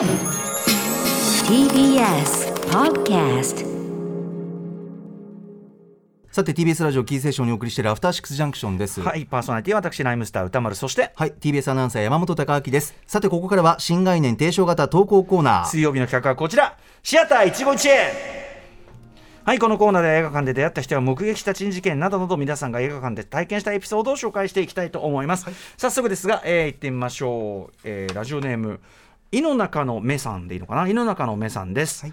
TBS Podcast さて TBS ラジオキーセーションにお送りしているアフターシックスジャンクションです。はい、パーソナリティは私、ライムスター歌丸、そして、はい TBS アナウンサー山本貴明です。さてここからは新概念提唱型投稿コーナー。水曜日の企画はこちら、シアター一期一会。はい、このコーナーでは映画館で出会った人や目撃した珍事件などなど皆さんが映画館で体験したエピソードを紹介していきたいと思います。早速ですが、えー行ってみましょう。えーラジオネーム、井の中の目さんでいいのかな？井の中の目さんです。はい。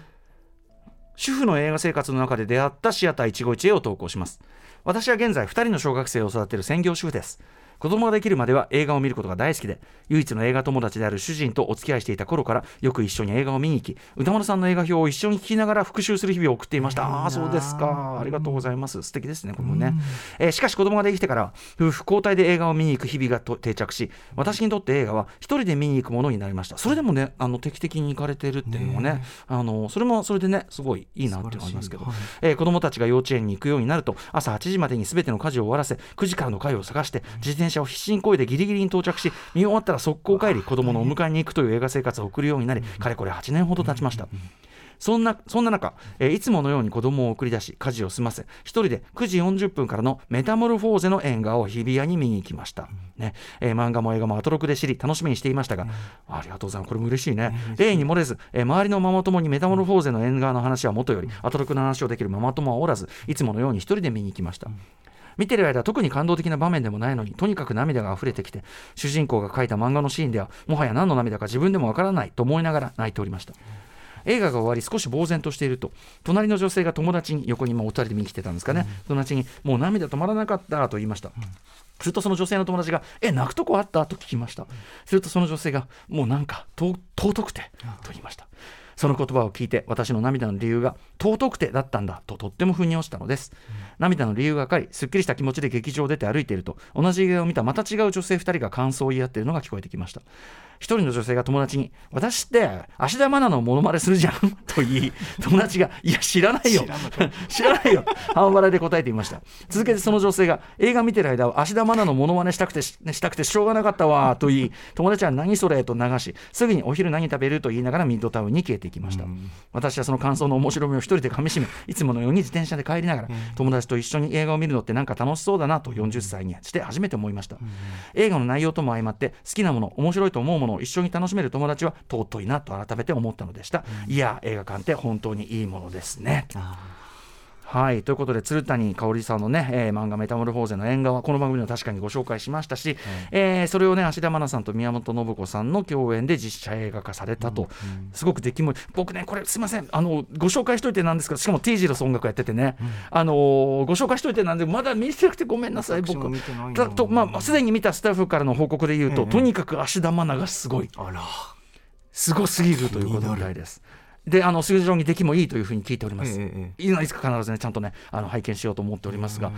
主婦の映画生活の中で出会ったシアター一期一会を投稿します。私は現在2人の小学生を育てる専業主婦です子供ができるまでは映画を見ることが大好きで唯一の映画友達である主人とお付き合いしていた頃からよく一緒に映画を見に行き歌丸さんの映画表を一緒に聞きながら復習する日々を送っていました。ああーそうですか。ありがとうございます。素敵ですねこれもね、えーしかし子供ができてから夫婦交代で映画を見に行く日々がと定着し私にとって映画は一人で見に行くものになりました。それでもねあの定期的に行かれてるっていうのはねあのそれもそれでねすごいいいなって思いますけど、素晴らしい。えー子供たちが幼稚園に行くようになると朝8時までに全ての家事を終わらせ9時からの会を探して自転車を必死に漕いでギリギリに到着し見終わったら速攻帰り子供のお迎えに行くという映画生活を送るようになりかれこれ8年ほど経ちました。そんなそんな中、えーいつものように子供を送り出し家事を済ませ一人で9時40分からのメタモルフォーゼの映画を日比谷に見に行きました、ね。えー漫画も映画もアトロクで知り楽しみにしていましたが、ありがとうございます。これも嬉しいね、例に漏れず、えー周りのママ友にメタモルフォーゼの映画の話はもとよりアトロクの話をできるママ友はおらずいつものように一人で見に行きました、見てる間特に感動的な場面でもないのにとにかく涙が溢れてきて主人公が描いた漫画のシーンではもはや何の涙か自分でもわからないと思いながら泣いておりました。映画が終わり少し呆然としていると隣の女性が友達に横に今お二人で見に来てたんですかね、友達にもう涙止まらなかったと言いました、するとその女性の友達が「え泣くとこあった?」と聞きました。するとその女性が「もうなんかと尊くて」と言いましたその言葉を聞いて私の涙の理由が尊くてだったんだととっても腑に落ちたのです、涙の理由が分かりすっきりした気持ちで劇場を出て歩いていると同じ映画を見たまた違う女性2人が感想を言い合っているのが聞こえてきました。一人の女性が友達に「私って芦田愛菜のモノマネするじゃん」と言い 友達が「いや知らないよ。知らないよ」半笑いで答えていました。続けてその女性が映画見てる間は芦田愛菜のモノマネしたくてししたくてしょうがなかったわと言い友達は「何それ?」と流しすぐに「お昼何食べる?」と言いながらミッドタウンに消えていきました。私はその感想の面白みを一人でかみしめいつものように自転車で帰りながら友達と一緒に映画を見るのってなんか楽しそうだなと40歳にして初めて思いました。映画の内容とも相まって好きなもの面白いと思うものを一緒に楽しめる友達は尊いなと改めて思ったのでした、いや映画館って本当にいいものですねはい。ということで鶴谷香織さんのね、えー漫画「メタモルフォーゼ」の縁側この番組でも確かにご紹介しましたし、えーそれをね芦田愛菜さんと宮本信子さんの共演で実写映画化されたと、すごく出来も僕ねこれすいません。あのご紹介しといてなんですけどしかも T ジロス音楽やっててね、あのーご紹介しといてなんでまだ見てなくてごめんなさい。僕。だとまあすでに見たスタッフからの報告で言うと、ええとにかく芦田愛菜がすごい。あら。すごすぎるということみたいです。であの数字上に出来もいいというふうに聞いております。えええいつか必ずねちゃんとねあの拝見しようと思っておりますが、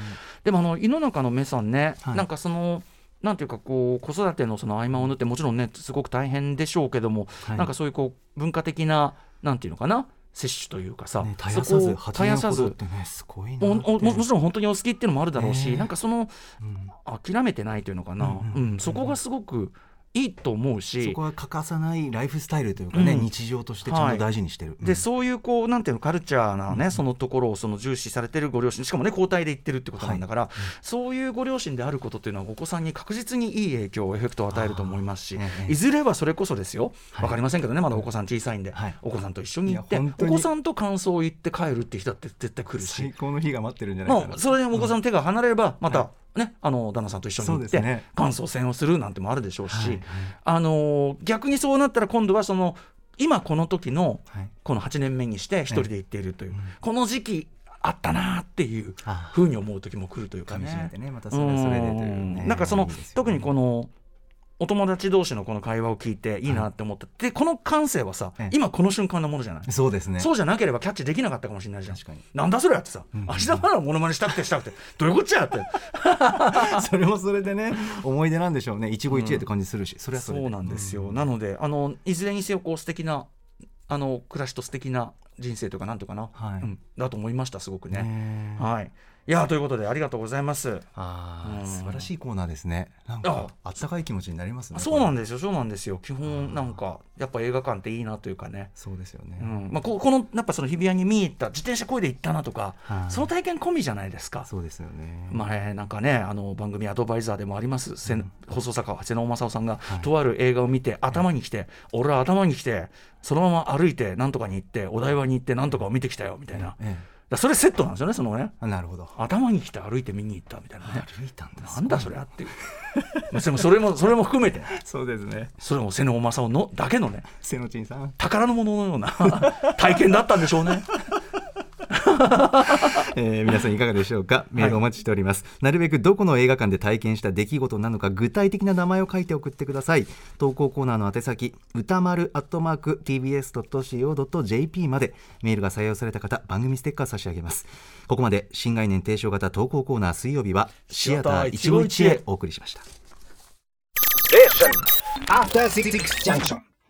でもあの井の中の目さんね、はい。なんかそのなんていうかこう子育てのその合間を縫ってもちろんねすごく大変でしょうけども、はい。なんかそういうこう文化的ななんていうのかな摂取というかさ、ね、絶やさずそこを8絶やさずねすごいなおももちろん本当にお好きっていうのもあるだろうし、ねえ。なんかそのうん。諦めてないというのかな、うんうん。うんそこがすごくいいと思うしそこは欠かさないライフスタイルというかね、うん。日常としてちゃんと大事にしてる、でうん。そういうこうなんていうのカルチャーなね、そのところをその重視されてるご両親しかもね交代で行ってるってことなんだから、そういうご両親であることっていうのはお子さんに確実にいい影響エフェクトを与えると思いますし、いずれはそれこそですよ、はい。わかりませんけどねまだお子さん小さいんで、はい。お子さんと一緒に行ってお子さんと感想を言って帰るって人だって絶対来るし。最。高の日が待ってるんじゃないかな、もうそれでお子さんの手が離れればまた、ね、あの旦那さんと一緒に行って、感想戦をするなんてもあるでしょうし、はいはい。あのー逆にそうなったら今度はその今この時のはい。この8年目にして一人で行っているという、この時期あったなっていうあふうに思う時も来るというかね。てね。またそれはそれでというね。うん。なんかそのね。特にこのお友達同士のこの会話を聞いていいなって思った、でこの感性はさ、ええ。今この瞬間のものじゃない、そうですね。そうじゃなければキャッチできなかったかもしれないじゃん。確かに。なんだそれやってさ、うん。明日からのモノマネしたくてしたくて。どういうこっちゃって それもそれでね思い出なんでしょうね。一期一会って感じするし、それはそそうなんですよ、うん。なのであのいずれにせよこう素敵なあの暮らしと素敵な人生というかなんというかな、はい。うん、だと思いましたすごくね。ねはいいやということでありがとうございます。ああ、うん素晴らしいコーナーですね。なんかあったかい気持ちになりますね。そうなんでですよそうなんですよ基本なんかやっぱ映画館っていいなというかね。そうですよね。うんまあ、ここのやっぱその日比谷に見に行った自転車こいで行ったなとか、はいその体験込みじゃないですか。そうですよね。まあね、なんかねあの番組アドバイザーでもあります、せん放送作家瀬能正夫さんが、はいとある映画を見て頭にきて、俺は頭にきてそのまま歩いてなんとかに行ってお台場に行ってなんとかを見てきたよみたいな、だかえらそれセットなんですよねそのねなるほど。頭にきて歩いて見に行ったみたいなね、歩いたんです。なんだそれあっていうまあでもそれもそれも含めてそうですね。それも瀬能正夫のだけのね瀬野珍さん。宝の物のような 体験だったんでしょうね。えー皆さんいかがでしょうか？メールお待ちしております、なるべくどこの映画館で体験した出来事なのか具体的な名前を書いて送ってください。投稿コーナーの宛先歌丸アットマーク tbs.co.jp まで。メールが採用された方番組ステッカー差し上げます。ここまで新概念提唱型投稿コーナー水曜日はシアター151へお送りしました。After Six Junction.